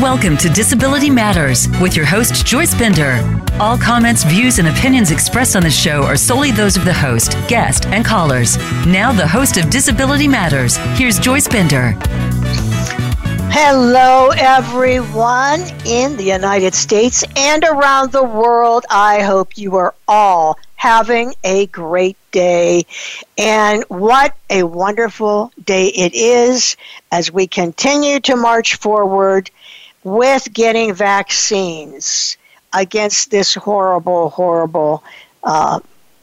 Welcome to Disability Matters with your host, Joyce Bender. All comments, views, and opinions expressed on the show are solely those of the host, guest, and callers. Now, the host of Disability Matters, here's Joyce Bender. Hello, everyone in the United States and around the world. I hope you are all having a great day. And what a wonderful day it is as we continue to march forward with getting vaccines against this horrible, horrible uh,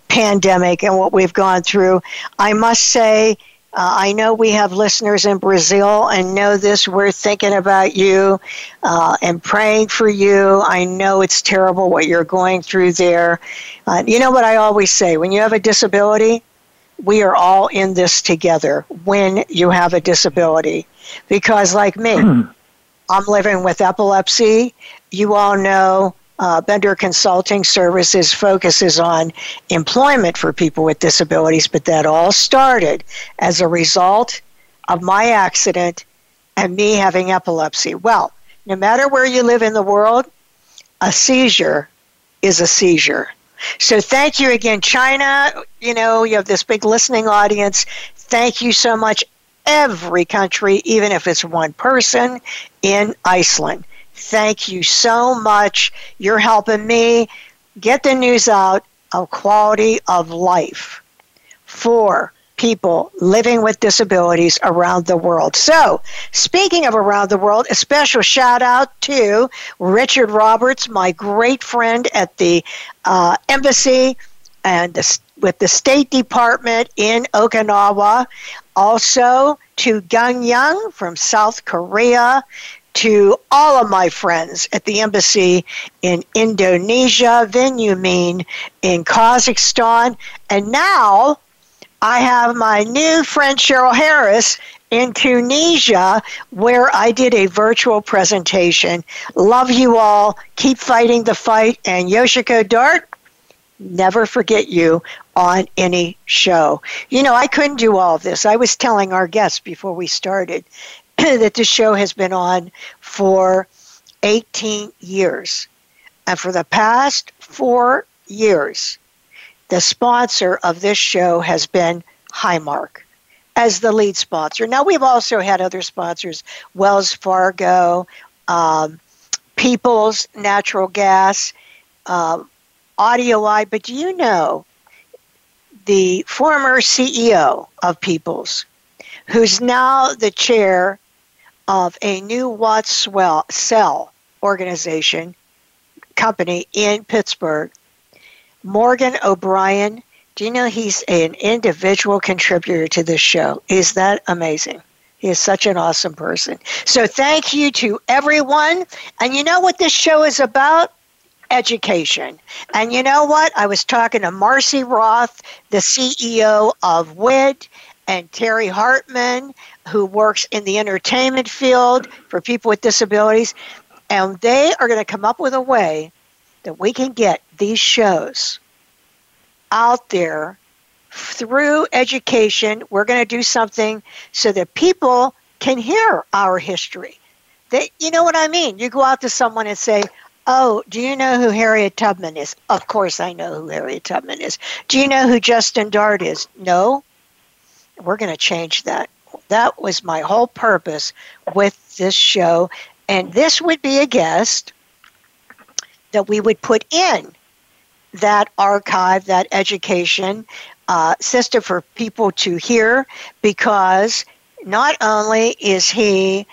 pandemic and what we've gone through. I must say, uh, I know we have listeners in Brazil and know this. We're thinking about you uh, and praying for you. I know it's terrible what you're going through there. Uh, you know what I always say when you have a disability, we are all in this together when you have a disability. Because, like me, hmm. I'm living with epilepsy. You all know uh, Bender Consulting Services focuses on employment for people with disabilities, but that all started as a result of my accident and me having epilepsy. Well, no matter where you live in the world, a seizure is a seizure. So thank you again, China. You know, you have this big listening audience. Thank you so much every country, even if it's one person in Iceland. Thank you so much. You're helping me get the news out of quality of life for people living with disabilities around the world. So, speaking of around the world, a special shout out to Richard Roberts, my great friend at the uh, embassy and the, with the State Department in Okinawa. Also to Gang Young from South Korea, to all of my friends at the embassy in Indonesia, Vin Yumin in Kazakhstan, and now I have my new friend Cheryl Harris in Tunisia, where I did a virtual presentation. Love you all. Keep fighting the fight. And Yoshiko Dart, never forget you on any show. You know, I couldn't do all of this. I was telling our guests before we started that this show has been on for 18 years. And for the past four years, the sponsor of this show has been Highmark as the lead sponsor. Now, we've also had other sponsors Wells Fargo, um, Peoples Natural Gas, uh, AudioEye, but do you know the former CEO of Peoples, who's now the chair of a new Watts Cell organization company in Pittsburgh, Morgan O'Brien. Do you know he's an individual contributor to this show? Is that amazing? He is such an awesome person. So thank you to everyone. And you know what this show is about? Education. And you know what? I was talking to Marcie Roth, the CEO of WID, and Terry Hartman, who works in the entertainment field for people with disabilities. And they are going to come up with a way that we can get these shows out there through education. We're going to do something so that people can hear our history. They, you know what I mean? You go out to someone and say, Oh, do you know who Harriet Tubman is? Of course I know who Harriet Tubman is. Do you know who Justin Dart is? No. We're going to change that. That was my whole purpose with this show. And this would be a guest that we would put in that archive, that education uh, system for people to hear because not only is he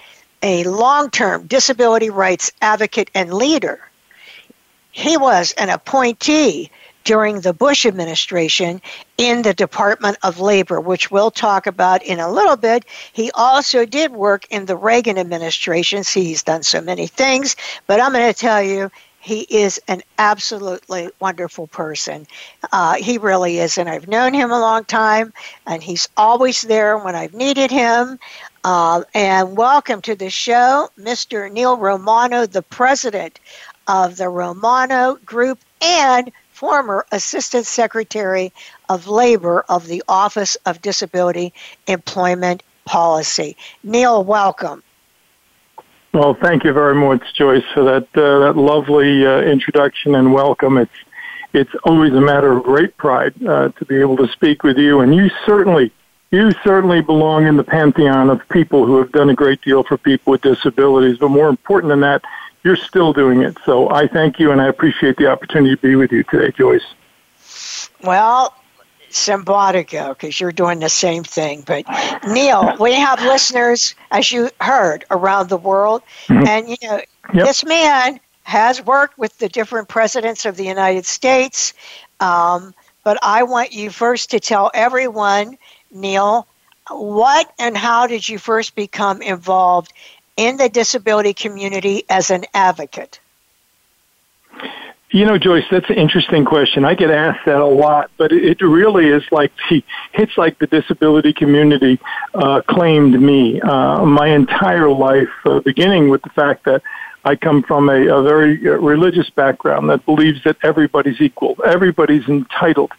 a long term disability rights advocate and leader. He was an appointee during the Bush administration in the Department of Labor, which we'll talk about in a little bit. He also did work in the Reagan administration. See, he's done so many things, but I'm going to tell you, he is an absolutely wonderful person. Uh, he really is, and I've known him a long time, and he's always there when I've needed him. Uh, and welcome to the show, Mr. Neil Romano, the president of the Romano Group and former Assistant Secretary of Labor of the Office of Disability Employment Policy. Neil, welcome. Well, thank you very much, Joyce, for that uh, that lovely uh, introduction and welcome. It's it's always a matter of great pride uh, to be able to speak with you, and you certainly you certainly belong in the pantheon of people who have done a great deal for people with disabilities. But more important than that, you're still doing it. So I thank you, and I appreciate the opportunity to be with you today, Joyce. Well, Symbiotico because you're doing the same thing. But Neil, we have listeners, as you heard, around the world, mm-hmm. and you know yep. this man has worked with the different presidents of the United States. Um, but I want you first to tell everyone, Neil, what and how did you first become involved in the disability community as an advocate? You know, Joyce, that's an interesting question. I get asked that a lot, but it really is like the it's like the disability community uh, claimed me uh, my entire life, uh, beginning with the fact that I come from a, a very uh, religious background that believes that everybody's equal, everybody's entitled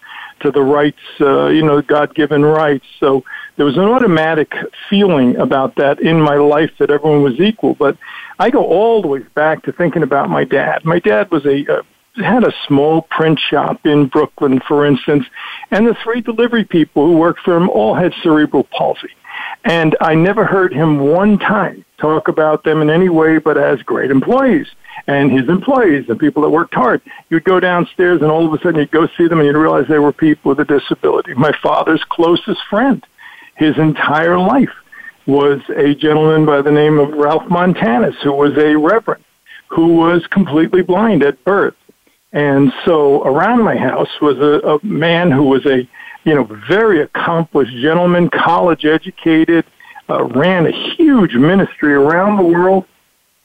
to the rights, uh, you know, God-given rights. So there was an automatic feeling about that in my life that everyone was equal. But I go all the way back to thinking about my dad. My dad was a, a had a small print shop in Brooklyn, for instance, and the three delivery people who worked for him all had cerebral palsy. And I never heard him one time talk about them in any way but as great employees. And his employees, the people that worked hard, you'd go downstairs and all of a sudden you'd go see them and you'd realize they were people with a disability. My father's closest friend, his entire life, was a gentleman by the name of Ralph Montanus, who was a reverend, who was completely blind at birth and so around my house was a, a man who was a, you know, very accomplished gentleman, college educated, uh, ran a huge ministry around the world.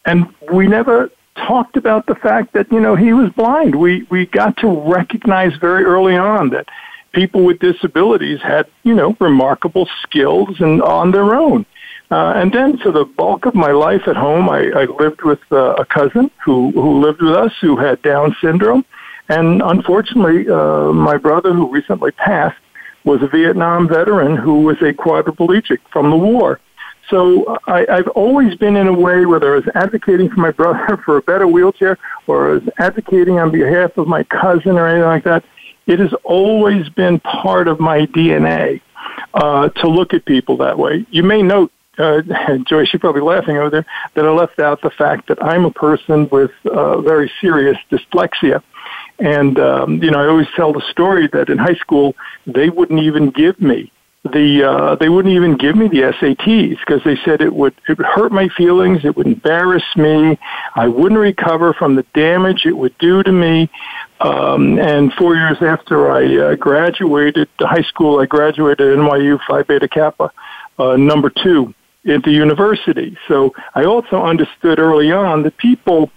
And we never talked about the fact that, you know, he was blind. We, we got to recognize very early on that people with disabilities had, you know, remarkable skills and on their own. Uh, and then for the bulk of my life at home, I, I lived with uh, a cousin who, who lived with us who had Down syndrome. And unfortunately, uh, my brother, who recently passed, was a Vietnam veteran who was a quadriplegic from the war. So I, I've always been in a way, whether I was advocating for my brother for a better wheelchair or I was advocating on behalf of my cousin or anything like that, it has always been part of my DNA uh, to look at people that way. You may note uh, Joyce, you're probably laughing over there, that I left out the fact that I'm a person with uh, very serious dyslexia. And, um, you know, I always tell the story that in high school, they wouldn't even give me the, uh, they wouldn't even give me the SATs because they said it would, it would hurt my feelings. It would embarrass me. I wouldn't recover from the damage it would do to me. Um, and four years after I uh, graduated high school, I graduated NYU Phi Beta Kappa, uh, number two at the university. So I also understood early on that people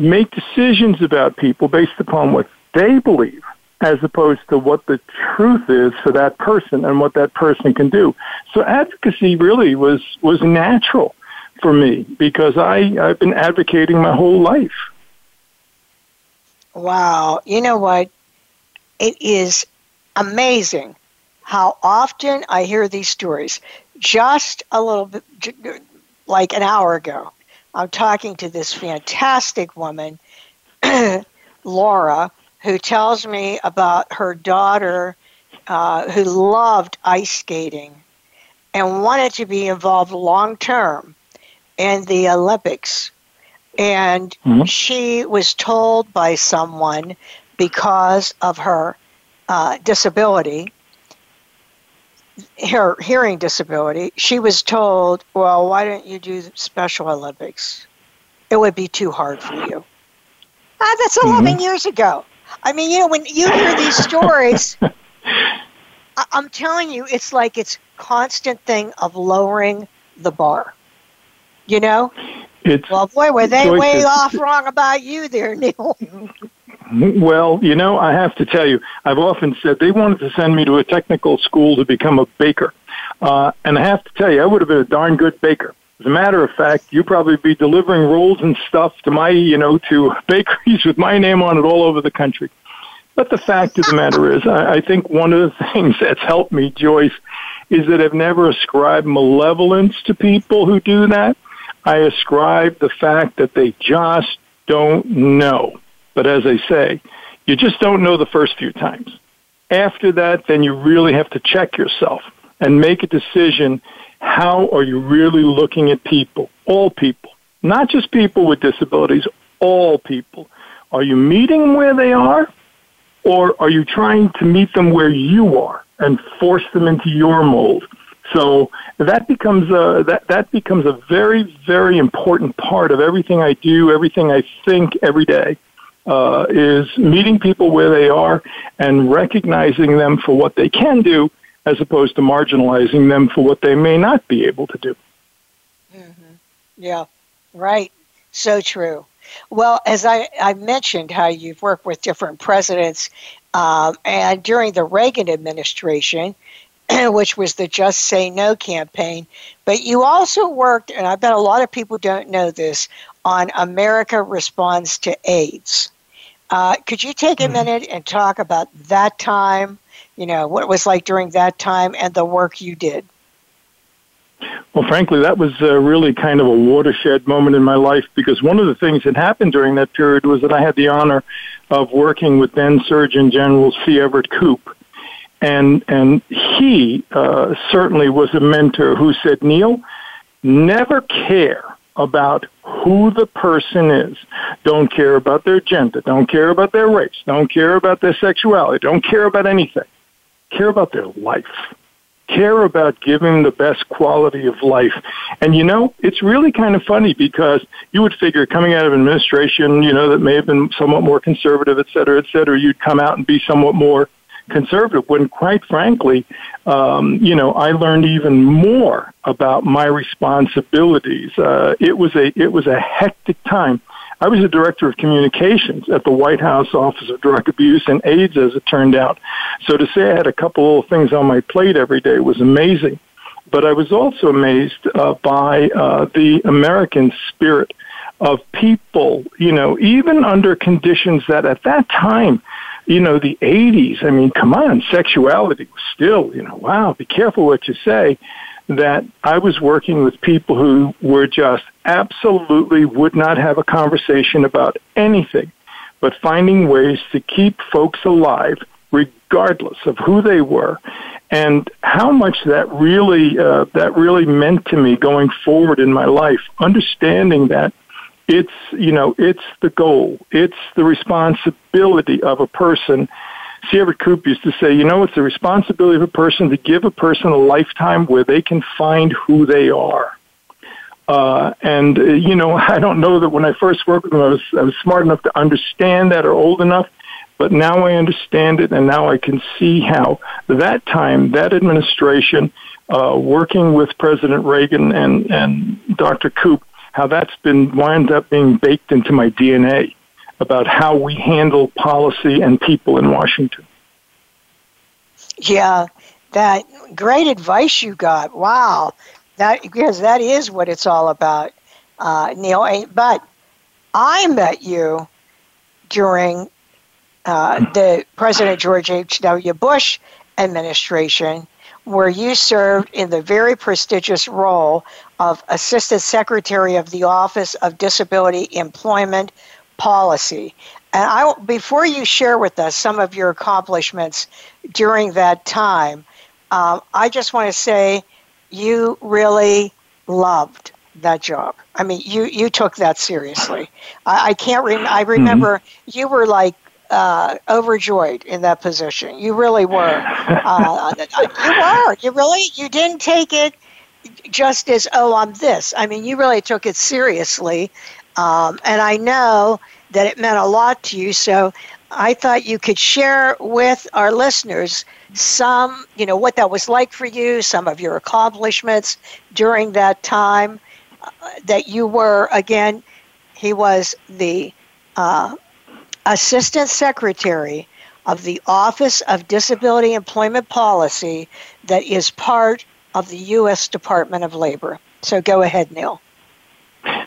make decisions about people based upon what they believe as opposed to what the truth is for that person and what that person can do. So advocacy really was, was natural for me because I, I've been advocating my whole life. Wow. You know what? It is amazing how often I hear these stories just a little bit, like an hour ago, I'm talking to this fantastic woman, Laura, who tells me about her daughter uh, who loved ice skating and wanted to be involved long term in the Olympics. And mm-hmm. she was told by someone because of her uh, disability her hearing disability, she was told, "Well, why don't you do Special Olympics? It would be too hard for you." Ah, that's mm-hmm. 11 mm-hmm. years ago. I mean, you know, when you hear these stories, I- I'm telling you, it's like it's constant thing of lowering the bar. You know? It's, well, boy, were they way off wrong about you there, Neil. Well, you know, I have to tell you, I've often said they wanted to send me to a technical school to become a baker. Uh, and I have to tell you, I would have been a darn good baker. As a matter of fact, you'd probably be delivering rolls and stuff to my, you know, to bakeries with my name on it all over the country. But the fact of the matter is, I, I think one of the things that's helped me, Joyce, is that I've never ascribed malevolence to people who do that. I ascribe the fact that they just don't know. But as I say, you just don't know the first few times. After that, then you really have to check yourself and make a decision. How are you really looking at people? All people, not just people with disabilities, all people. Are you meeting them where they are? Or are you trying to meet them where you are and force them into your mold? So that becomes a that that becomes a very very important part of everything I do, everything I think every day. Uh, is meeting people where they are and recognizing them for what they can do, as opposed to marginalizing them for what they may not be able to do. Mm-hmm. Yeah, right. So true. Well, as I, I mentioned, how you've worked with different presidents, um, and during the Reagan administration, which was the Just Say No campaign, but you also worked, and I bet a lot of people don't know this, on America Responds to AIDS. Uh, could you take a mm-hmm. minute and talk about that time? You know, what it was like during that time and the work you did? Well, frankly, that was uh, really kind of a watershed moment in my life because one of the things that happened during that period was that I had the honor of working with then Surgeon General C. Everett Koop. And, and he uh, certainly was a mentor who said, Neil, never care about who the person is. Don't care about their gender. Don't care about their race. Don't care about their sexuality. Don't care about anything. Care about their life care about giving the best quality of life. And you know, it's really kind of funny because you would figure coming out of administration, you know, that may have been somewhat more conservative, et cetera, et cetera, you'd come out and be somewhat more conservative when quite frankly, um, you know, I learned even more about my responsibilities. Uh, it was a, it was a hectic time. I was a director of communications at the White House Office of Drug Abuse and AIDS, as it turned out. So to say I had a couple of things on my plate every day was amazing. But I was also amazed uh, by uh, the American spirit of people, you know, even under conditions that at that time, you know, the 80s, I mean, come on, sexuality was still, you know, wow, be careful what you say that I was working with people who were just absolutely would not have a conversation about anything, but finding ways to keep folks alive regardless of who they were. And how much that really uh, that really meant to me going forward in my life understanding that it's you know it's the goal it's the responsibility of a person C. Everett Koop used to say, you know, it's the responsibility of a person to give a person a lifetime where they can find who they are. Uh, and uh, you know, I don't know that when I first worked with them, I was I was smart enough to understand that or old enough. But now I understand it, and now I can see how that time, that administration, uh, working with President Reagan and and Dr. Koop, how that's been wound up being baked into my DNA about how we handle policy and people in Washington. Yeah, that great advice you got. Wow, that because that is what it's all about, uh, Neil. But I met you during uh, the President George H. W. Bush administration, where you served in the very prestigious role of Assistant Secretary of the Office of Disability Employment, policy. And I, before you share with us some of your accomplishments during that time, um, I just want to say you really loved that job. I mean, you you took that seriously. I, I can't. Rem- I mm-hmm. remember mm-hmm. you were like uh, overjoyed in that position. You really were. Uh, you were. You really. You didn't take it just as oh I'm this. I mean, you really took it seriously, um, and I know that it meant a lot to you. So I thought you could share with our listeners some, you know, what that was like for you, some of your accomplishments during that time uh, that you were, again, he was the uh, Assistant Secretary of the Office of Disability Employment Policy that is part of the U.S. Department of Labor. So go ahead, Neil.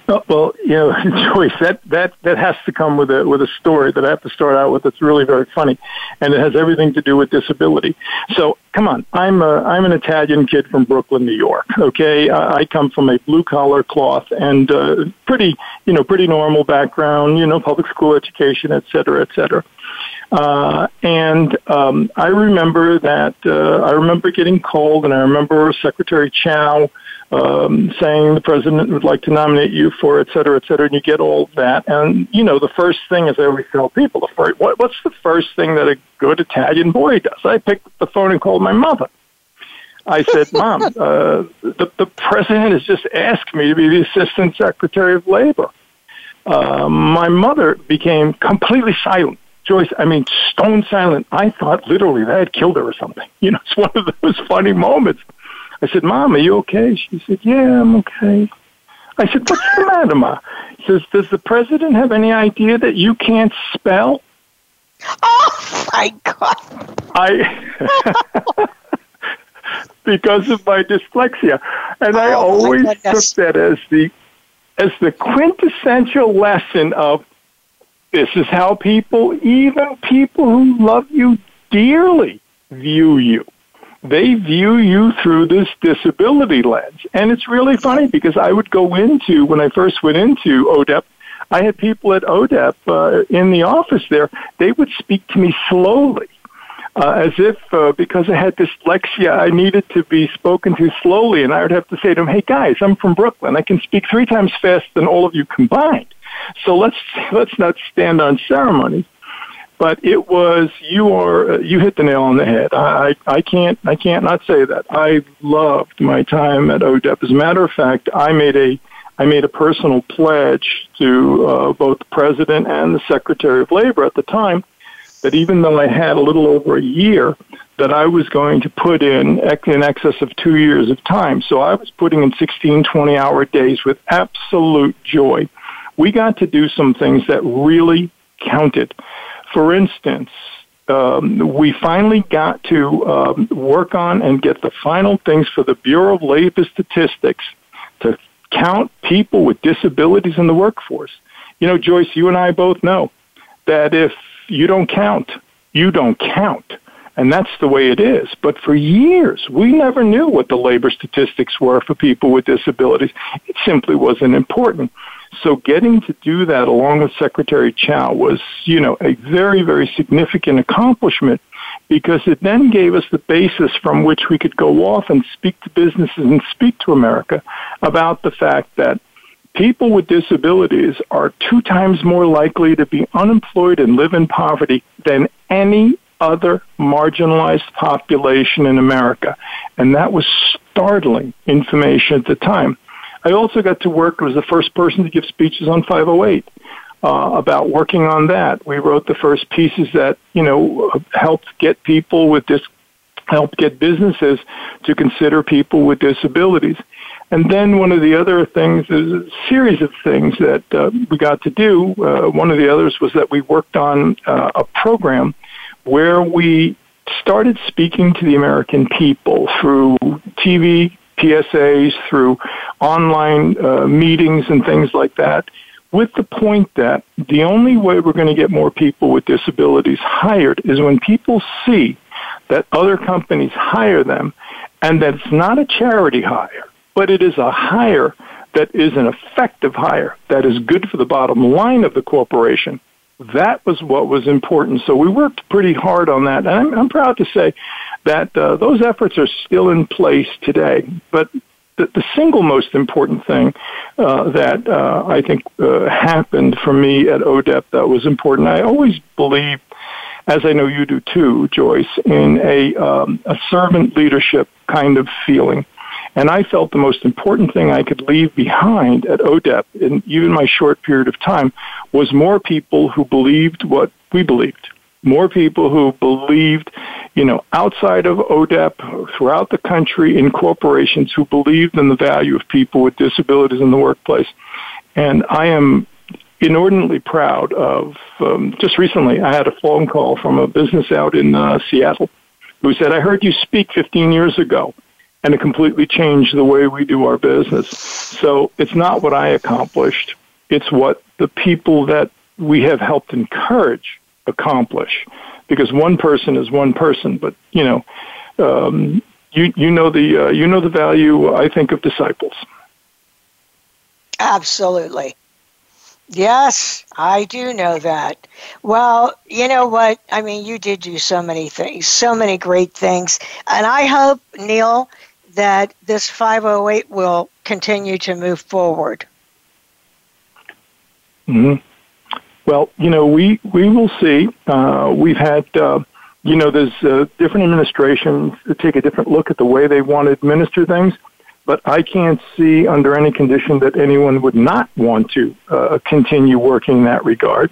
Oh, well, you know, Joyce, that, that, that has to come with a with a story that I have to start out with. That's really very funny, and it has everything to do with disability. So, come on, I'm a, I'm an Italian kid from Brooklyn, New York. Okay, I, I come from a blue collar cloth and uh, pretty, you know, pretty normal background. You know, public school education, et cetera, et cetera. Uh, and um, I remember that uh, I remember getting called, and I remember Secretary Chao um, saying the president would like to nominate you for et cetera, et cetera, and you get all that. And, you know, the first thing, as I always tell people, the first, what, what's the first thing that a good Italian boy does? I picked up the phone and called my mother. I said, Mom, uh, the, the president has just asked me to be the Assistant Secretary of Labor. Uh, my mother became completely silent. Joyce, I mean, stone silent. I thought literally they had killed her or something. You know, it's one of those funny moments. I said, Mom, are you okay? She said, Yeah, I'm okay. I said, What's the matter, Ma? He says, Does the president have any idea that you can't spell? Oh my God. I because of my dyslexia. And I Oh, my always took that as the as the quintessential lesson of this is how people, even people who love you dearly, view you. They view you through this disability lens. And it's really funny because I would go into, when I first went into ODEP, I had people at ODEP uh, in the office there, they would speak to me slowly. Uh, as if uh, because I had dyslexia, I needed to be spoken to slowly, and I would have to say to them, "Hey guys, I'm from Brooklyn. I can speak three times faster than all of you combined. So let's let's not stand on ceremony." But it was you are uh, you hit the nail on the head. I I can't I can't not say that. I loved my time at ODEP. As a matter of fact, I made a I made a personal pledge to uh, both the president and the secretary of labor at the time that even though I had a little over a year, that I was going to put in in excess of two years of time. So I was putting in 16, 20 hour days with absolute joy. We got to do some things that really counted. For instance, um, we finally got to um, work on and get the final things for the Bureau of Labor Statistics to count people with disabilities in the workforce. You know, Joyce, you and I both know that if you don't count, you don't count. And that's the way it is. But for years, we never knew what the labor statistics were for people with disabilities. It simply wasn't important. So getting to do that along with Secretary Chao was, you know, a very, very significant accomplishment because it then gave us the basis from which we could go off and speak to businesses and speak to America about the fact that people with disabilities are two times more likely to be unemployed and live in poverty than any other marginalized population in America. And that was startling information at the time. I also got to work, was the first person to give speeches on 508. Uh, about working on that, we wrote the first pieces that you know helped get people with this, helped get businesses to consider people with disabilities. And then one of the other things is a series of things that uh, we got to do. Uh, one of the others was that we worked on uh, a program where we started speaking to the American people through TV, PSAs, through online uh, meetings and things like that, with the point that the only way we're going to get more people with disabilities hired is when people see that other companies hire them and that it's not a charity hire but it is a hire that is an effective hire that is good for the bottom line of the corporation. That was what was important. So we worked pretty hard on that. And I'm, I'm proud to say that uh, those efforts are still in place today. But the, the single most important thing uh, that uh, I think uh, happened for me at ODEP that was important, I always believe, as I know you do too, Joyce, in a, um, a servant leadership kind of feeling. And I felt the most important thing I could leave behind at ODEP in even my short period of time was more people who believed what we believed. More people who believed, you know, outside of ODEP, throughout the country, in corporations who believed in the value of people with disabilities in the workplace. And I am inordinately proud of, um, just recently, I had a phone call from a business out in uh, Seattle who said, I heard you speak 15 years ago and it completely changed the way we do our business. So it's not what I accomplished, it's what the people that we have helped encourage accomplish. Because one person is one person, but you know, um, you you know the uh, you know the value I think of disciples. Absolutely. Yes, I do know that. Well, you know what? I mean, you did do so many things, so many great things. And I hope, Neil, that this 508 will continue to move forward. Mm-hmm. Well, you know, we, we will see. Uh, we've had, uh, you know, there's uh, different administrations that take a different look at the way they want to administer things but I can't see under any condition that anyone would not want to uh, continue working in that regard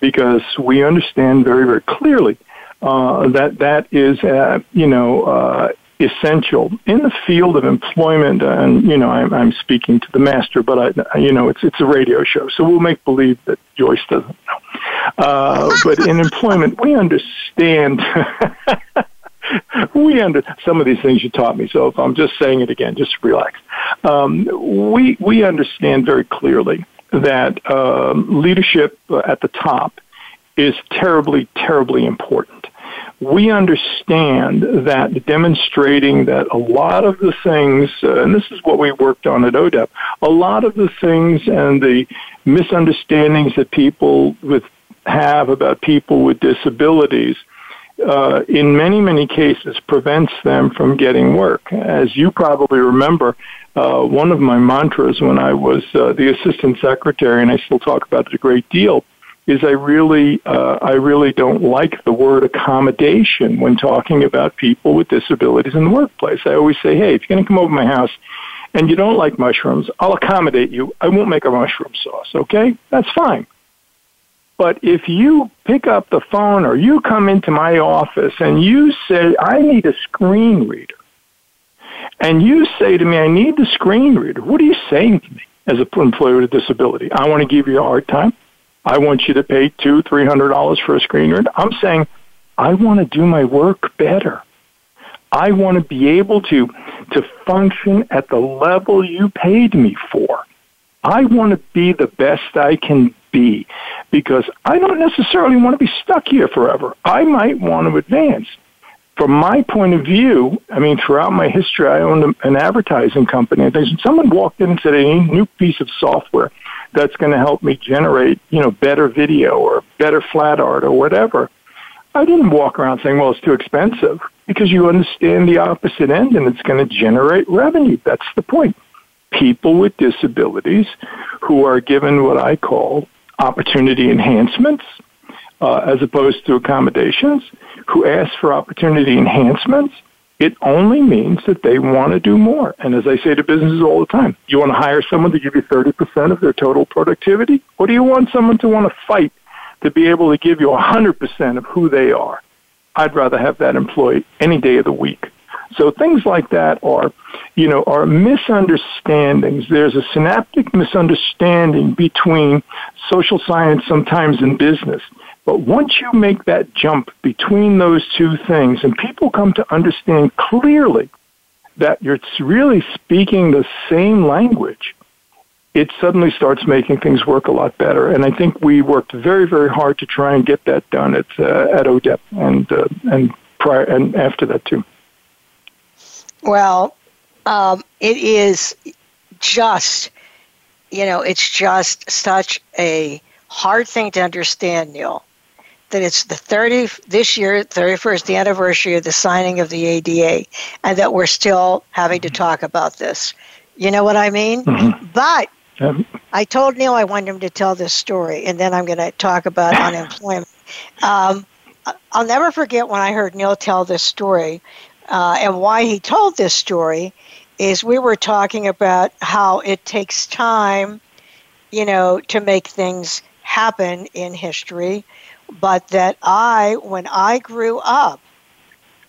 because we understand very, very clearly uh, that that is, uh, you know, uh, essential in the field of employment. And you know, I'm, I'm speaking to the master, but I, you know, it's it's a radio show, so we'll make believe that Joyce doesn't know. Uh, but in employment, we understand. we under some of these things you taught me. So if I'm just saying it again, just relax. Um, we we understand very clearly that um, leadership at the top is terribly, terribly important. We understand that demonstrating that a lot of the things, uh, and this is what we worked on at ODEP, a lot of the things and the misunderstandings that people with have about people with disabilities uh, in many, many cases, prevents them from getting work. As you probably remember, uh, one of my mantras when I was uh, the assistant secretary, and I still talk about it a great deal, is I really, uh, I really don't like the word accommodation when talking about people with disabilities in the workplace. I always say, hey, if you're going to come over to my house and you don't like mushrooms, I'll accommodate you. I won't make a mushroom sauce, okay? That's fine. But if you pick up the phone or you come into my office and you say, I need a screen reader, and you say to me, I need the screen reader, what are you saying to me as an employee with a disability? I want to give you a hard time. I want you to pay two, three hundred dollars for a screen reader. I'm saying, I want to do my work better. I want to be able to to function at the level you paid me for. I want to be the best I can be because I don't necessarily want to be stuck here forever. I might want to advance. From my point of view, I mean, throughout my history, I owned an advertising company. And someone walked in and said, "I "A new piece of software that's going to help me generate, you know, better video or better flat art or whatever." I didn't walk around saying, "Well, it's too expensive," because you understand the opposite end, and it's going to generate revenue. That's the point. People with disabilities who are given what I call opportunity enhancements uh, as opposed to accommodations, who ask for opportunity enhancements, it only means that they want to do more. And as I say to businesses all the time, you want to hire someone to give you 30% of their total productivity? Or do you want someone to want to fight to be able to give you 100% of who they are? I'd rather have that employee any day of the week. So things like that are, you know, are misunderstandings. There's a synaptic misunderstanding between social science sometimes and business. But once you make that jump between those two things and people come to understand clearly that you're really speaking the same language, it suddenly starts making things work a lot better. And I think we worked very, very hard to try and get that done at uh, at ODEP and uh, and prior and after that too. Well, um, it is just, you know, it's just such a hard thing to understand, Neil, that it's the 30, this year, 31st, the anniversary of the signing of the ADA, and that we're still having to mm-hmm. talk about this. You know what I mean? Mm-hmm. But I told Neil I wanted him to tell this story, and then I'm going to talk about unemployment. Um, I'll never forget when I heard Neil tell this story uh, and why he told this story is we were talking about how it takes time, you know, to make things happen in history, but that I, when I grew up,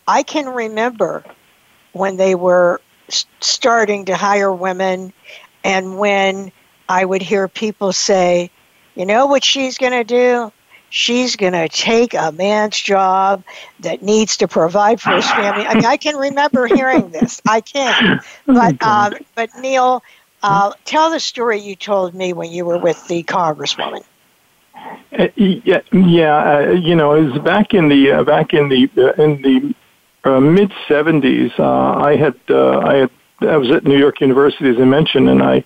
I can remember when they were starting to hire women and when I would hear people say, you know what she's going to do? she's going to take a man's job that needs to provide for his family. I mean, I can remember hearing this. I can. But, um, but Neil, uh, tell the story you told me when you were with the congresswoman. Uh, yeah, yeah. Uh, you know, it was back in the uh, back in the uh, in the uh, mid '70s. I had I had I was at New York University, as I mentioned, and I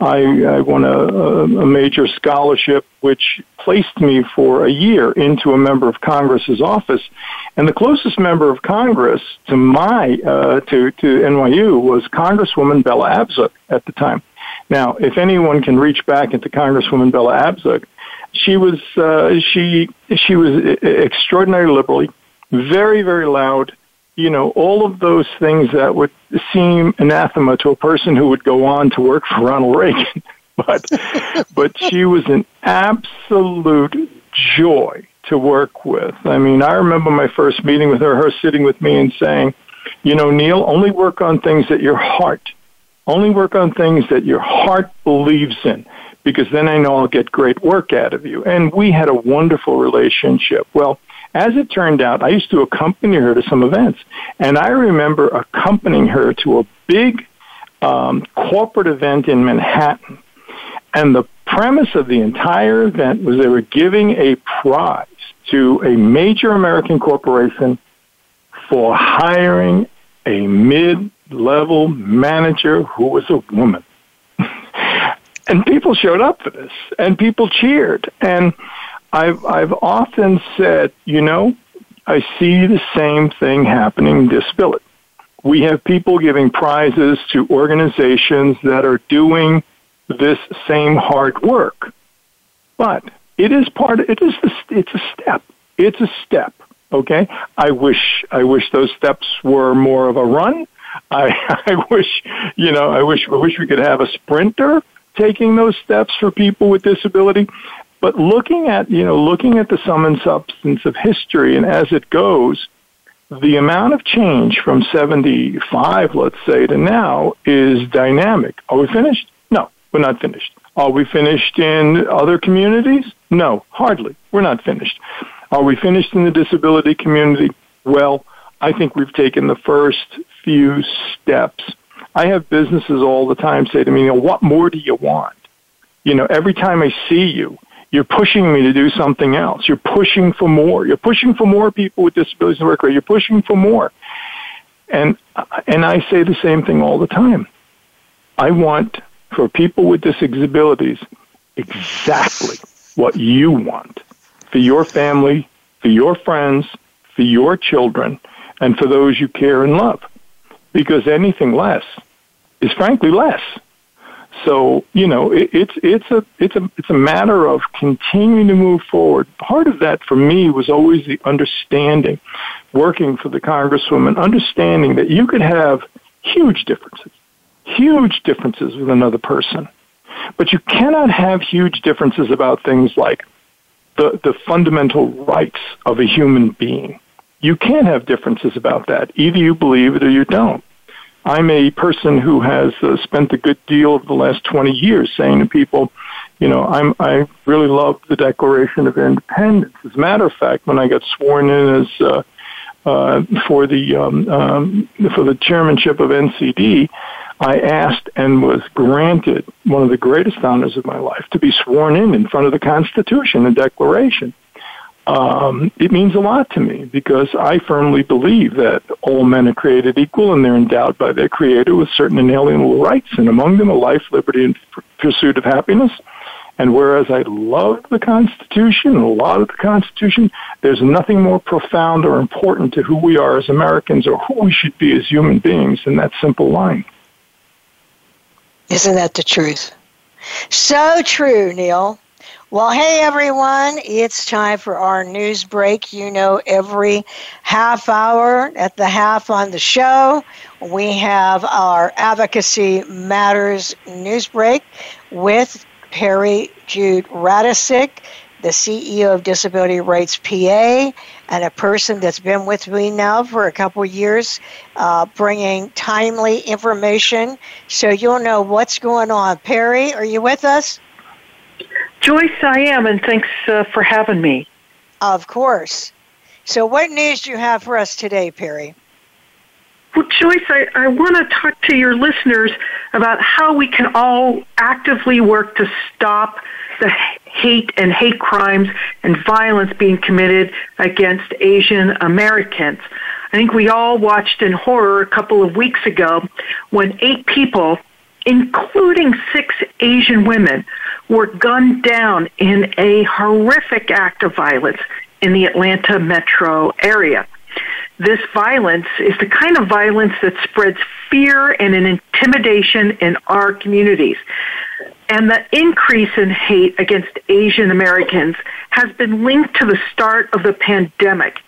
I, I won a, a major scholarship, which placed me for a year into a member of Congress's office. And the closest member of Congress to my uh, to to NYU was Congresswoman Bella Abzug at the time. Now, if anyone can reach back into Congresswoman Bella Abzug, she was uh, she she was extraordinarily liberal, very very loud. You know, all of those things that would seem anathema to a person who would go on to work for Ronald Reagan. but but she was an absolute joy to work with. I mean, I remember my first meeting with her, her sitting with me and saying, "You know, Neil, only work on things that your heart, only work on things that your heart believes in." Because then I know I'll get great work out of you. And we had a wonderful relationship. Well, as it turned out, I used to accompany her to some events. And I remember accompanying her to a big um, corporate event in Manhattan. And the premise of the entire event was they were giving a prize to a major American corporation for hiring a mid level manager who was a woman. And people showed up for this, and people cheered. And I've I've often said, you know, I see the same thing happening in disability. We have people giving prizes to organizations that are doing this same hard work. But it is part of, it is the, it's a step. It's a step. Okay? I wish I wish those steps were more of a run. I I wish, you know, I wish I wish we could have a sprinter taking those steps for people with disability. But looking at, you know, looking at the sum and substance of history and as it goes, the amount of change from 75, let's say, to now is dynamic. Are we finished? No, we're not finished. Are we finished in other communities? No, hardly. We're not finished. Are we finished in the disability community? Well, I think we've taken the first few steps. I have businesses all the time say to me, you know, what more do you want? You know, every time I see you, you're pushing me to do something else. You're pushing for more. You're pushing for more people with disabilities to work rate. You're pushing for more. And, and I say the same thing all the time. I want for people with disabilities exactly what you want for your family, for your friends, for your children, and for those you care and love. Because anything less is frankly less. So you know, it, it's it's a it's a it's a matter of continuing to move forward. Part of that for me was always the understanding, working for the congresswoman, understanding that you could have huge differences, huge differences with another person, but you cannot have huge differences about things like the the fundamental rights of a human being. You can't have differences about that. Either you believe it or you don't. I'm a person who has uh, spent a good deal of the last 20 years saying to people, you know, I'm, I really love the Declaration of Independence. As a matter of fact, when I got sworn in as uh, uh, for the um, um, for the chairmanship of NCD, I asked and was granted one of the greatest honors of my life to be sworn in in front of the Constitution, the Declaration um, it means a lot to me because I firmly believe that all men are created equal and they're endowed by their Creator with certain inalienable rights, and among them a life, liberty, and pursuit of happiness. And whereas I love the Constitution, and a lot of the Constitution, there's nothing more profound or important to who we are as Americans or who we should be as human beings than that simple line. Isn't that the truth? So true, Neil. Well, hey everyone, it's time for our news break. You know, every half hour at the half on the show, we have our Advocacy Matters news break with Peri Jude Radecic, the CEO of Disability Rights PA, and a person that's been with me now for a couple years, uh, bringing timely information so you'll know what's going on. Peri, are you with us? Joyce, I am, and thanks uh, for having me. Of course. So, what news do you have for us today, Peri? Well, Joyce, I, I want to talk to your listeners about how we can all actively work to stop the hate and hate crimes and violence being committed against Asian Americans. I think we all watched in horror a couple of weeks ago when eight people, including six Asian women, were gunned down in a horrific act of violence in the Atlanta metro area. This violence is the kind of violence that spreads fear and an intimidation in our communities. And the increase in hate against Asian Americans has been linked to the start of the pandemic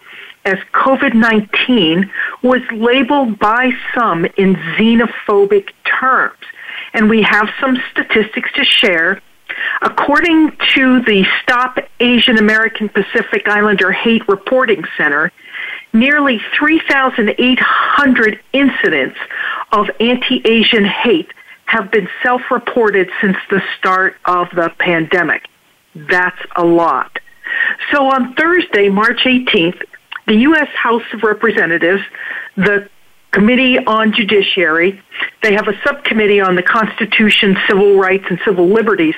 as COVID 19 was labeled by some in xenophobic terms. And we have some statistics to share. According to the Stop Asian American Pacific Islander Hate Reporting Center, nearly 3,800 incidents of anti Asian hate have been self reported since the start of the pandemic. That's a lot. So on Thursday, March 18th, the U.S. House of Representatives, the Committee on Judiciary, they have a subcommittee on the Constitution, Civil Rights, and Civil Liberties,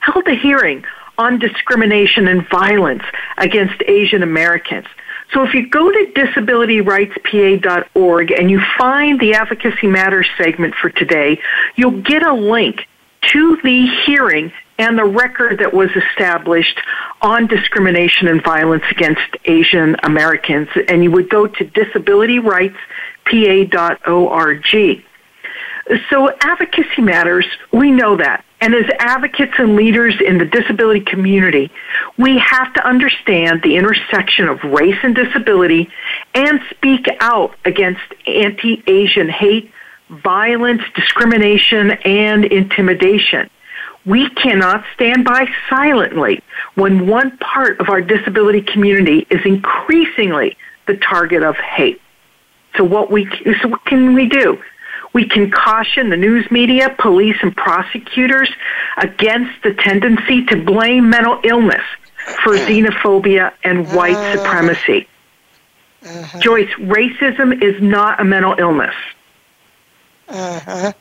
held a hearing on discrimination and violence against Asian Americans. So if you go to disabilityrightspa.org and you find the Advocacy Matters segment for today, you'll get a link to the hearing and the record that was established on discrimination and violence against Asian Americans. And you would go to disabilityrightspa.org. So advocacy matters. We know that. And as advocates and leaders in the disability community, we have to understand the intersection of race and disability and speak out against anti-Asian hate, violence, discrimination, and intimidation. We cannot stand by silently when one part of our disability community is increasingly the target of hate. So what we so what can we do? We can caution the news media, police, and prosecutors against the tendency to blame mental illness for xenophobia and white uh, supremacy. Uh-huh. Joyce, racism is not a mental illness. Uh-huh.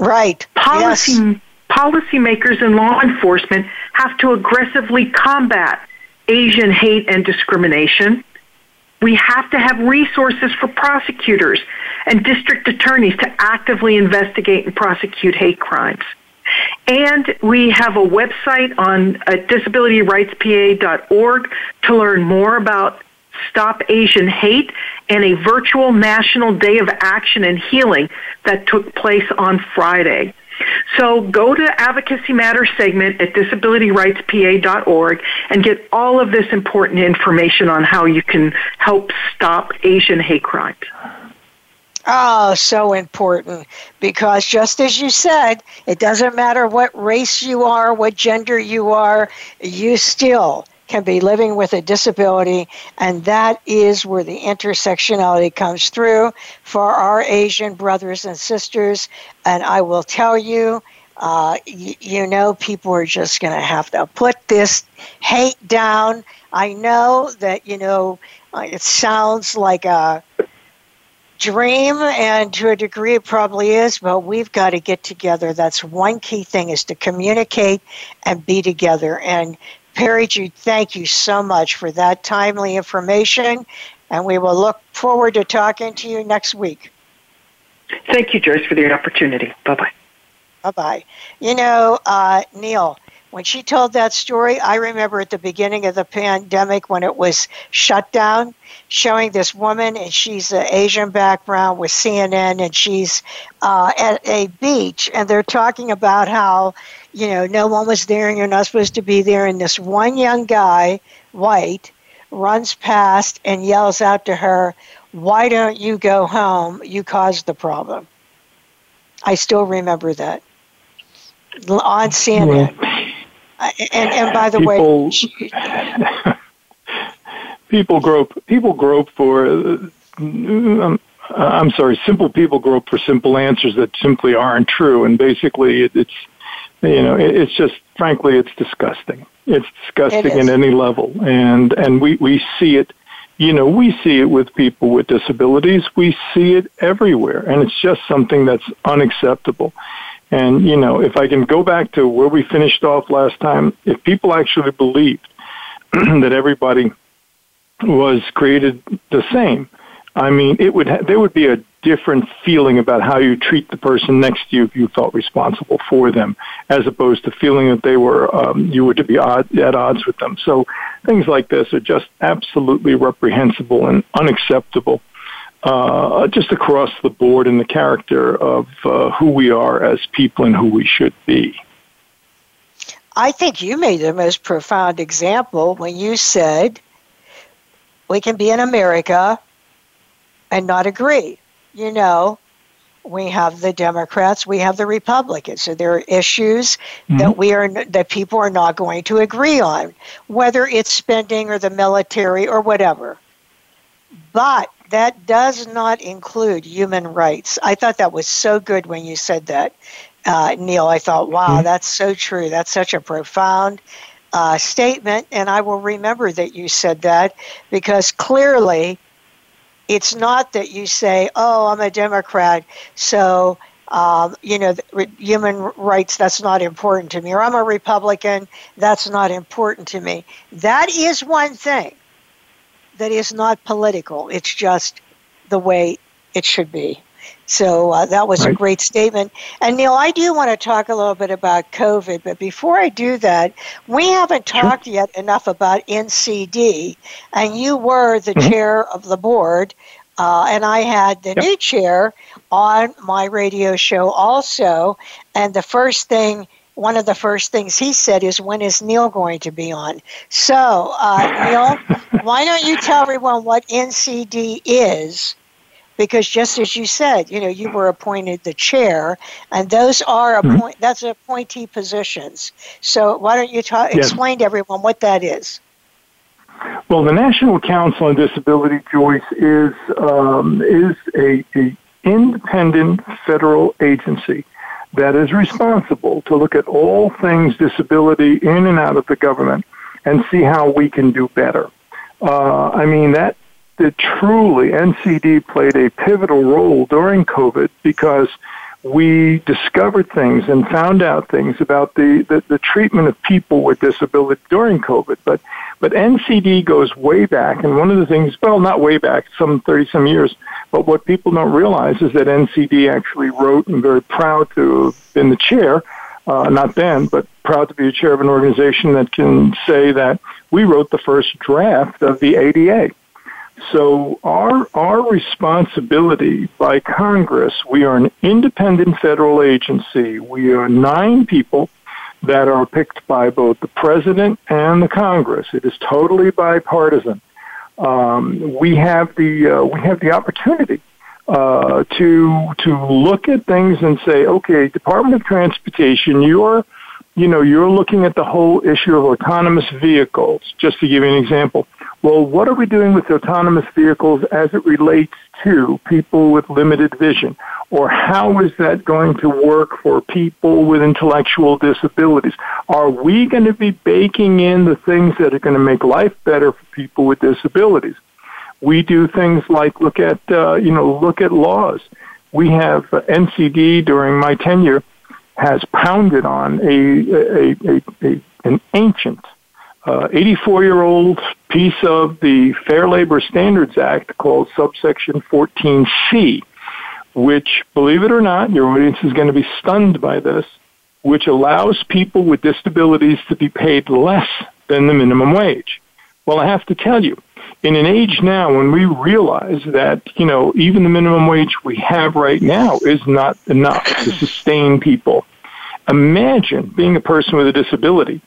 Right. Policy yes policymakers and law enforcement have to aggressively combat Asian hate and discrimination. We have to have resources for prosecutors and district attorneys to actively investigate and prosecute hate crimes. And we have a website on uh, disabilityrightspa.org to learn more about Stop Asian Hate and a virtual national day of action and healing that took place on Friday. So go to Advocacy Matters segment at disabilityrightspa.org and get all of this important information on how you can help stop Asian hate crimes. Oh, so important because just as you said, it doesn't matter what race you are, what gender you are, you still can be living with a disability, and that is where the intersectionality comes through for our Asian brothers and sisters. And I will tell you, uh, you know, people are just going to have to put this hate down. I know that, you know, uh, it sounds like a dream and to a degree it probably is but we've got to get together that's one key thing is to communicate and be together and Peri Jude, thank you so much for that timely information, and we will look forward to talking to you next week. Thank you, Joyce, for the opportunity. Bye bye. Bye bye. You know, uh, Neil, when she told that story, I remember at the beginning of the pandemic when it was shut down, showing this woman, and she's an Asian background with CNN, and she's uh, at a beach, and they're talking about how you know, no one was there and you're not supposed to be there. And this one young guy, white, runs past and yells out to her, Why don't you go home? You caused the problem. I still remember that on CNN. and, and by the people, way, she, people grope people grope for uh, um, I'm sorry, simple people grope for simple answers that simply aren't true, and basically it, it's You know, it, it's just, frankly, it's disgusting. It's disgusting at any level, and and we we see it. You know, we see it with people with disabilities. We see it everywhere, and it's just something that's unacceptable. And you know, if I can go back to where we finished off last time, if people actually believed that everybody was created the same, I mean, it would ha- there would be a different feeling about how you treat the person next to you if you felt responsible for them, as opposed to feeling that they were um, you were to be odd, at odds with them. So things like this are just absolutely reprehensible and unacceptable, uh, just across the board in the character of uh, who we are as people and who we should be. I think you made the most profound example when you said we can be in America and not agree. You know, we have the Democrats, we have the Republicans. So there are issues mm-hmm. that we are that people are not going to agree on, whether it's spending or the military or whatever. But that does not include human rights. I thought that was so good when you said that, uh, Neil. I thought, wow, mm-hmm. that's so true. That's such a profound uh, statement, and I will remember that you said that because clearly it's not that you say, oh, I'm a Democrat, so, um, you know, human rights, that's not important to me, or I'm a Republican, that's not important to me. That is one thing that is not political, it's just the way it should be. So uh, that was right. a great statement. And Neil, I do want to talk a little bit about COVID, but before I do that, we haven't talked sure. yet enough about NCD, and you were the mm-hmm. chair of the board. Uh, and I had the yep. new chair on my radio show also. And the first thing, one of the first things he said is, When is Neil going to be on? So, uh, Neil, why don't you tell everyone what NCD is? Because just as you said, you know, you were appointed the chair, and those are mm-hmm. appoint that's appointee positions. So why don't you ta- yes. explain to everyone what that is? Well, the National Council on Disability, Joyce, is um, is a, a independent federal agency that is responsible to look at all things disability in and out of the government and see how we can do better. Uh, I mean that that truly NCD played a pivotal role during COVID because we discovered things and found out things about the, the, the, treatment of people with disability during COVID. But, but NCD goes way back, and one of the things, well, not way back, some 30 some years, but what people don't realize is that NCD actually wrote, and very proud to have been the chair, uh, not then, but proud to be a chair of an organization that can say that we wrote the first draft of the ADA. So our our responsibility by Congress, we are an independent federal agency. We are nine people that are picked by both the president and the Congress. It is totally bipartisan. Um, we have the uh, we have the opportunity uh, to to look at things and say, okay, Department of Transportation, you're you know you're looking at the whole issue of autonomous vehicles. Just to give you an example, well, what are we doing with autonomous vehicles as it relates to people with limited vision? Or how is that going to work for people with intellectual disabilities? Are we going to be baking in the things that are going to make life better for people with disabilities? We do things like look at, uh, you know, look at laws. We have uh, NCD during my tenure has pounded on a, a, a, a an ancient 84 uh, year old piece of the Fair Labor Standards Act called subsection 14C, which, believe it or not, your audience is going to be stunned by this, which allows people with disabilities to be paid less than the minimum wage. Well, I have to tell you, in an age now when we realize that, you know, even the minimum wage we have right now is not enough to sustain people. Imagine being a person with a disability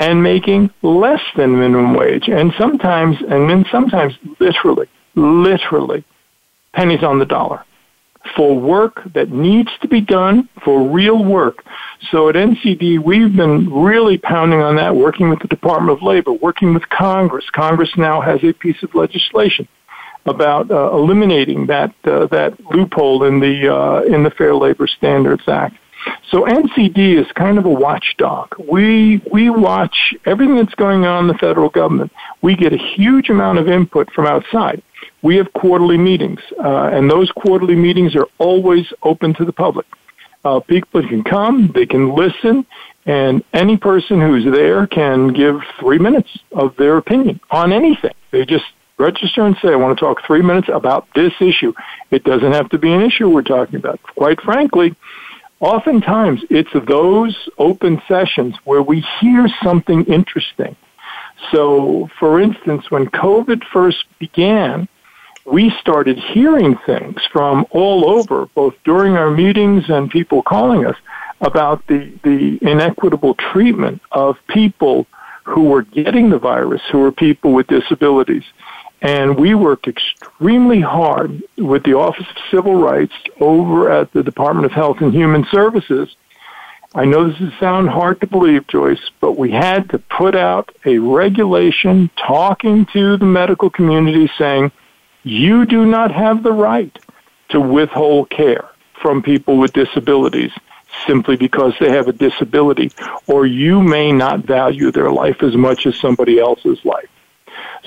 and making less than minimum wage, and sometimes, and then sometimes literally, literally, pennies on the dollar for work that needs to be done for real work. So at NCD, we've been really pounding on that, working with the Department of Labor, working with Congress. Congress now has a piece of legislation about uh, eliminating that uh, that loophole in the uh, in the Fair Labor Standards Act. So NCD is kind of a watchdog. We we watch everything that's going on in the federal government. We get a huge amount of input from outside. We have quarterly meetings, uh, and those quarterly meetings are always open to the public. Uh, people can come, they can listen, and any person who's there can give three minutes of their opinion on anything. They just register and say, I want to talk three minutes about this issue. It doesn't have to be an issue we're talking about. Quite frankly, oftentimes it's those open sessions where we hear something interesting. So, for instance, when COVID first began, we started hearing things from all over, both during our meetings and people calling us, about the, the inequitable treatment of people who were getting the virus, who were people with disabilities. And we worked extremely hard with the Office of Civil Rights over at the Department of Health and Human Services. I know this is sound hard to believe, Joyce, but we had to put out a regulation talking to the medical community saying, you do not have the right to withhold care from people with disabilities simply because they have a disability, or you may not value their life as much as somebody else's life.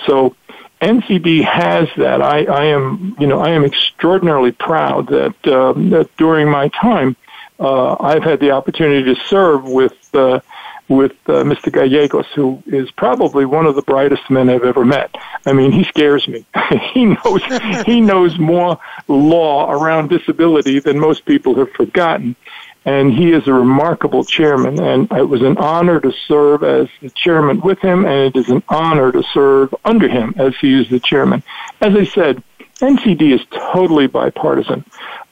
So NCD has that. I, I am, you know, I am extraordinarily proud that um, that during my time, uh, I've had the opportunity to serve with uh, with uh, Mr. Gallegos, who is probably one of the brightest men I've ever met. I mean, he scares me. he knows he knows more law around disability than most people have forgotten and he is a remarkable chairman. And it was an honor to serve as the chairman with him, and it is an honor to serve under him as he is the chairman. As I said, NCD is totally bipartisan,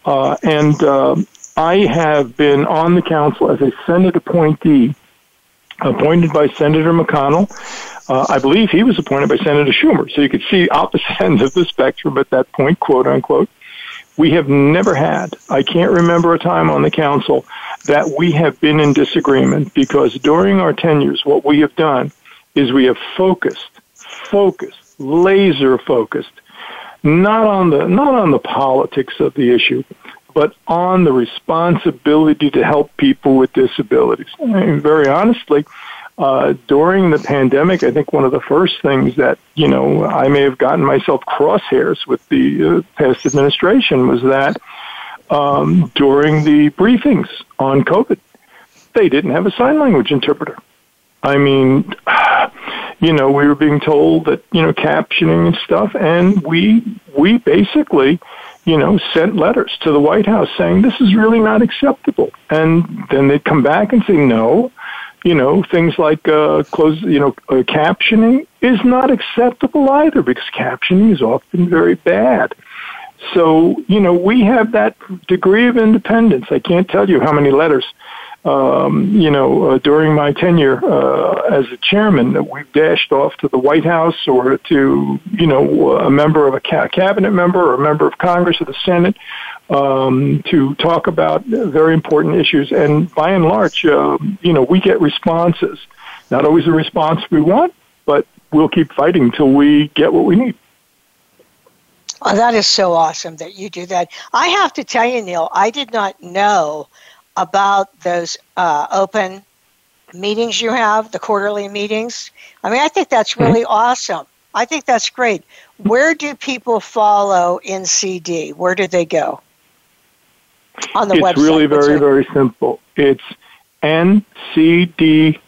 uh, and uh, I have been on the council as a Senate appointee, appointed by Senator McConnell. Uh, I believe he was appointed by Senator Schumer, so you could see opposite ends of the spectrum at that point, quote unquote. We have never had, I can't remember a time on the council that we have been in disagreement because during our tenures, what we have done is we have focused, focused, laser focused, not on the, not on the politics of the issue, but on the responsibility to help people with disabilities. I mean, very honestly, uh, during the pandemic, I think one of the first things that you know I may have gotten myself crosshairs with the uh, past administration was that um, during the briefings on COVID, they didn't have a sign language interpreter. I mean, you know, we were being told that you know captioning and stuff, and we we basically you know, sent letters to the White House saying this is really not acceptable. And then they'd come back and say, no, you know, things like uh, close, you know, uh, captioning is not acceptable either because captioning is often very bad. So, you know, we have that degree of independence. I can't tell you how many letters, um, you know, uh, during my tenure uh, as a chairman we've dashed off to the White House or to, you know, a member of a ca- cabinet member or a member of Congress or the Senate um, to talk about very important issues. And by and large, uh, you know, we get responses. Not always the response we want, but we'll keep fighting until we get what we need. Oh, that is so awesome that you do that. I have to tell you, Neil, I did not know about those uh, open meetings you have, the quarterly meetings. I mean, I think that's mm-hmm. really mm-hmm. awesome. I think that's great. Where do people follow NCD? Where do they go? on the it's website? It's really very, very simple. It's ncd.gov.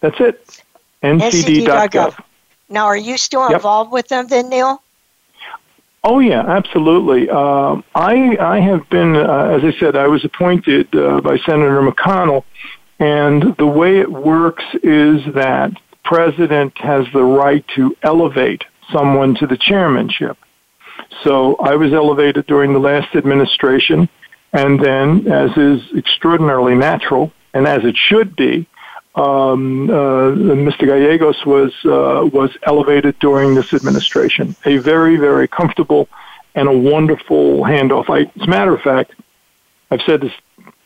That's it. ncd.gov. Now, are you still yep. involved with them then, Neil? Oh yeah, absolutely. Uh, I I have been, uh, as I said, I was appointed uh, by Senator McConnell, and the way it works is that the president has the right to elevate someone to the chairmanship. So I was elevated during the last administration, and then, as is extraordinarily natural, and as it should be, um, uh, Mr. Gallegos was uh, was elevated during this administration. A very, very comfortable and a wonderful handoff. I, as a matter of fact, I've said this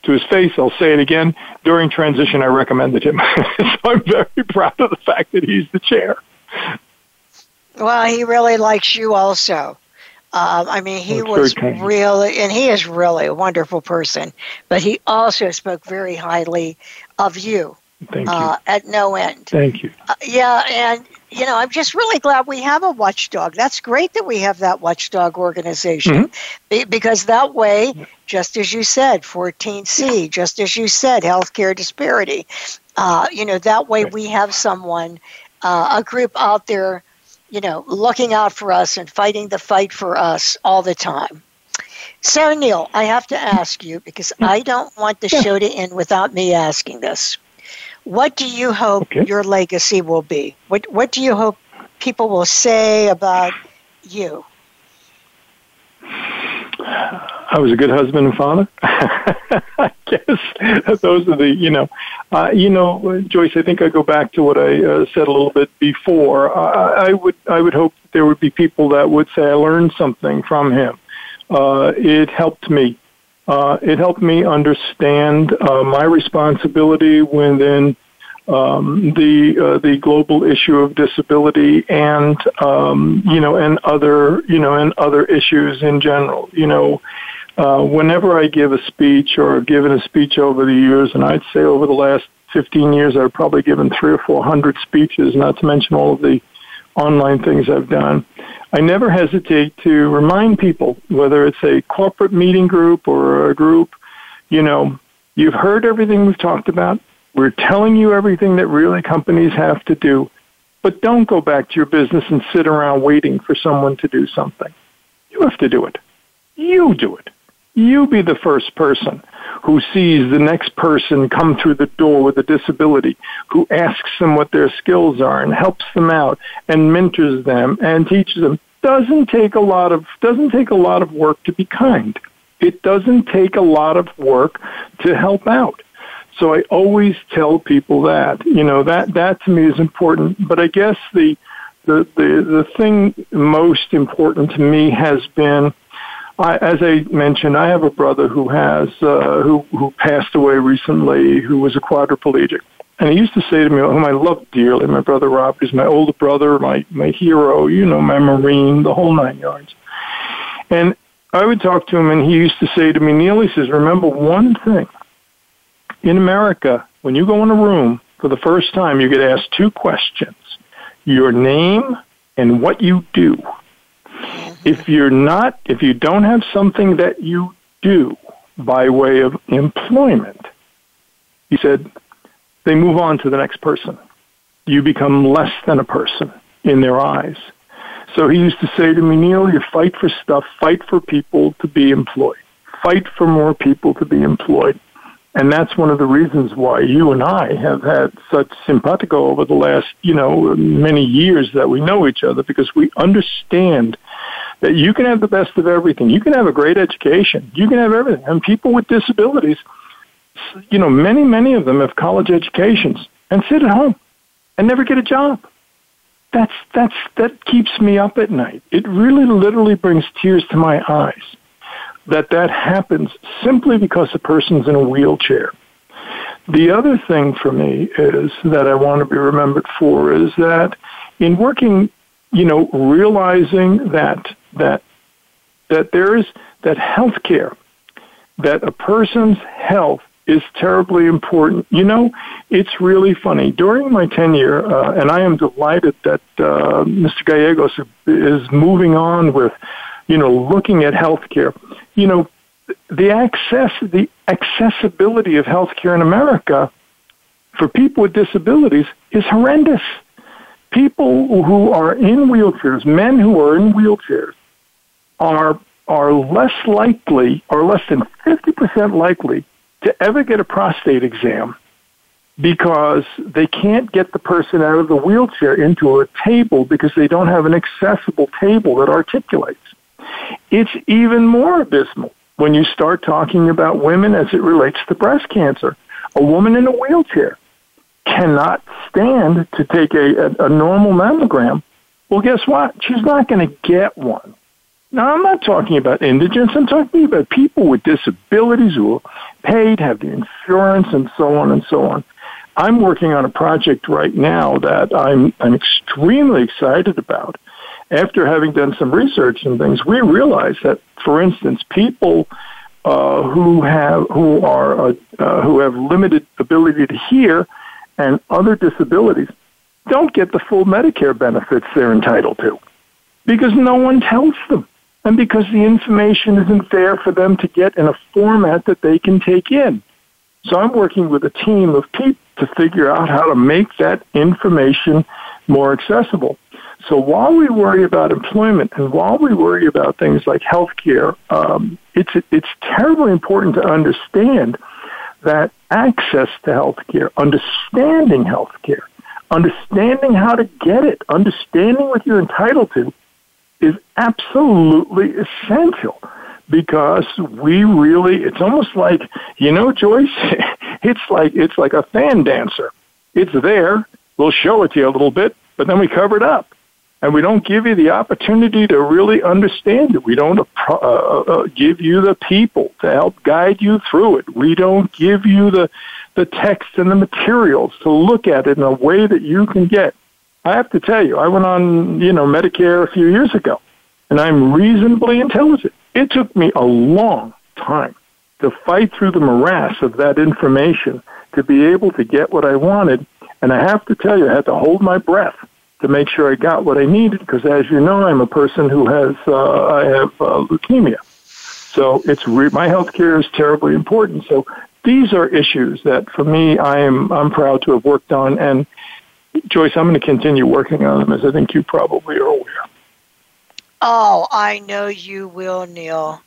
to his face. I'll say it again. During transition, I recommended him. so I'm very proud of the fact that he's the chair. Well, he really likes you also. Um, I mean, he was really, and he is really a wonderful person, but he also spoke very highly of you. Thank you. Uh, at no end. Thank you. Uh, yeah, and you know, I'm just really glad we have a watchdog. That's great that we have that watchdog organization mm-hmm. because that way, just as you said, 14C, just as you said, healthcare disparity. Uh, you know, that way right. we have someone, uh, a group out there you know, looking out for us and fighting the fight for us all the time. Sarah Neil, I have to ask you because I don't want the show to end without me asking this. What do you hope okay. your legacy will be? What What do you hope people will say about you? I was a good husband and father. I guess those are the you know, uh, you know, Joyce. I think I go back to what I uh, said a little bit before. Uh, I would I would hope there would be people that would say I learned something from him. Uh, it helped me. Uh, it helped me understand uh, my responsibility within um, the uh, the global issue of disability and um, you know and other you know and other issues in general. You know, uh, whenever I give a speech or have given a speech over the years, and I'd say over the last 15 years, I've probably given three or four hundred speeches, not to mention all of the online things I've done. I never hesitate to remind people, whether it's a corporate meeting group or a group, you know, you've heard everything we've talked about. We're telling you everything that really companies have to do, but don't go back to your business and sit around waiting for someone to do something. You have to do it. You do it. You be the first person who sees the next person come through the door with a disability, who asks them what their skills are and helps them out and mentors them and teaches them. Doesn't take a lot of doesn't take a lot of work to be kind. It doesn't take a lot of work to help out. So I always tell people that, you know, that, that to me is important. But I guess the, the, the, the thing most important to me has been, I, as I mentioned, I have a brother who has, uh, who, who passed away recently, who was a quadriplegic. And he used to say to me, whom I love dearly, my brother Rob is my older brother, my, my hero, you know, my Marine, the whole nine yards. And I would talk to him and he used to say to me, Neil, he says, remember one thing in America, when you go in a room for the first time, you get asked two questions your name and what you do. If you're not, if you don't have something that you do by way of employment, he said, they move on to the next person. You become less than a person in their eyes. So he used to say to me, Neil, you fight for stuff, fight for people to be employed. Fight for more people to be employed. And that's one of the reasons why you and I have had such simpatico over the last, you know, many years that we know each other because we understand that you can have the best of everything. You can have a great education. You can have everything. And people with disabilities, you know, many, many of them have college educations and sit at home and never get a job. That's, that's, that keeps me up at night. It really literally brings tears to my eyes that that happens simply because a person's in a wheelchair. The other thing for me is that I want to be remembered for is that in working, you know, realizing that that that there is that healthcare, that a person's health is terribly important. You know, it's really funny. During my tenure, uh, and I am delighted that uh, Mr. Gallegos is moving on with you know, looking at healthcare, you know, the access, the accessibility of healthcare in America for people with disabilities is horrendous. People who are in wheelchairs, men who are in wheelchairs, are are less likely, or less than fifty percent likely, to ever get a prostate exam because they can't get the person out of the wheelchair into a table because they don't have an accessible table that articulates. It's even more abysmal when you start talking about women as it relates to breast cancer. A woman in a wheelchair cannot stand to take a, a, a normal mammogram. Well, guess what? She's not going to get one. Now, I'm not talking about indigents. I'm talking about people with disabilities who are paid, have the insurance, and so on and so on. I'm working on a project right now that I'm, I'm extremely excited about after having done some research and things, we realized that, for instance, people uh, who have who are uh, uh, who have limited ability to hear and other disabilities don't get the full Medicare benefits they're entitled to because no one tells them and because the information isn't there for them to get in a format that they can take in. So I'm working with a team of people to figure out how to make that information more accessible. So while we worry about employment and while we worry about things like healthcare, um, it's it's terribly important to understand that access to healthcare, understanding healthcare, understanding how to get it, understanding what you're entitled to, is absolutely essential because we really it's almost like you know Joyce it's like it's like a fan dancer. It's there. We'll show it to you a little bit but then we cover it up. And we don't give you the opportunity to really understand it. We don't uh, uh, uh, give you the people to help guide you through it. We don't give you the the text and the materials to look at it in a way that you can get I have to tell you, I went on, you know, Medicare a few years ago, and I'm reasonably intelligent. It took me a long time to fight through the morass of that information to be able to get what I wanted. And I have to tell you, I had to hold my breath to make sure I got what I needed because, as you know, I'm a person who has uh, I have uh, leukemia. So it's re- my health care is terribly important. So these are issues that, for me, I am I'm proud to have worked on, and Joyce, I'm going to continue working on them, as I think you probably are aware. Oh, I know you will, Neil.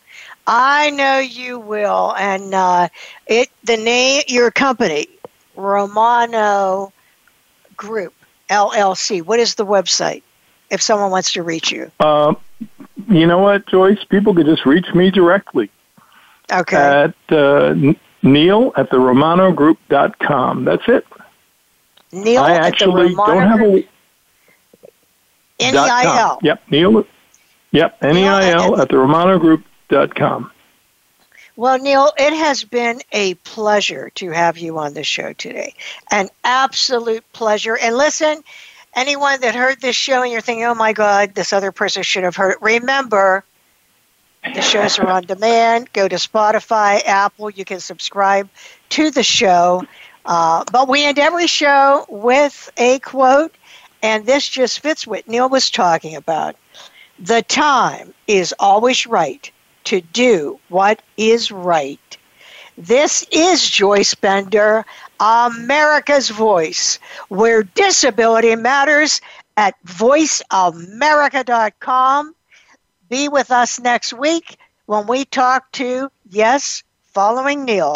I know you will. And uh, it the name your company, Romano Group LLC. What is the website if someone wants to reach you? Um, you know what, Joyce? People can just reach me directly. Okay. At uh, Neil at the RomanoGroup.com. That's it. Neil I actually don't have a N-E-I-L. Yep, Neil. Yep, N-E-I-L at the Romano Group dot com. Well, Neil, it has been a pleasure to have you on the show today. An absolute pleasure. And listen, anyone that heard this show and you're thinking, oh my God, this other person should have heard it, remember, the shows are on demand. Go to Spotify, Apple. You can subscribe to the show. Uh, but we end every show with a quote, and this just fits what Neil was talking about. The time is always right to do what is right. This is Joyce Bender, America's Voice, where disability matters at voiceamerica.com. Be with us next week when we talk to, yes, following Neil,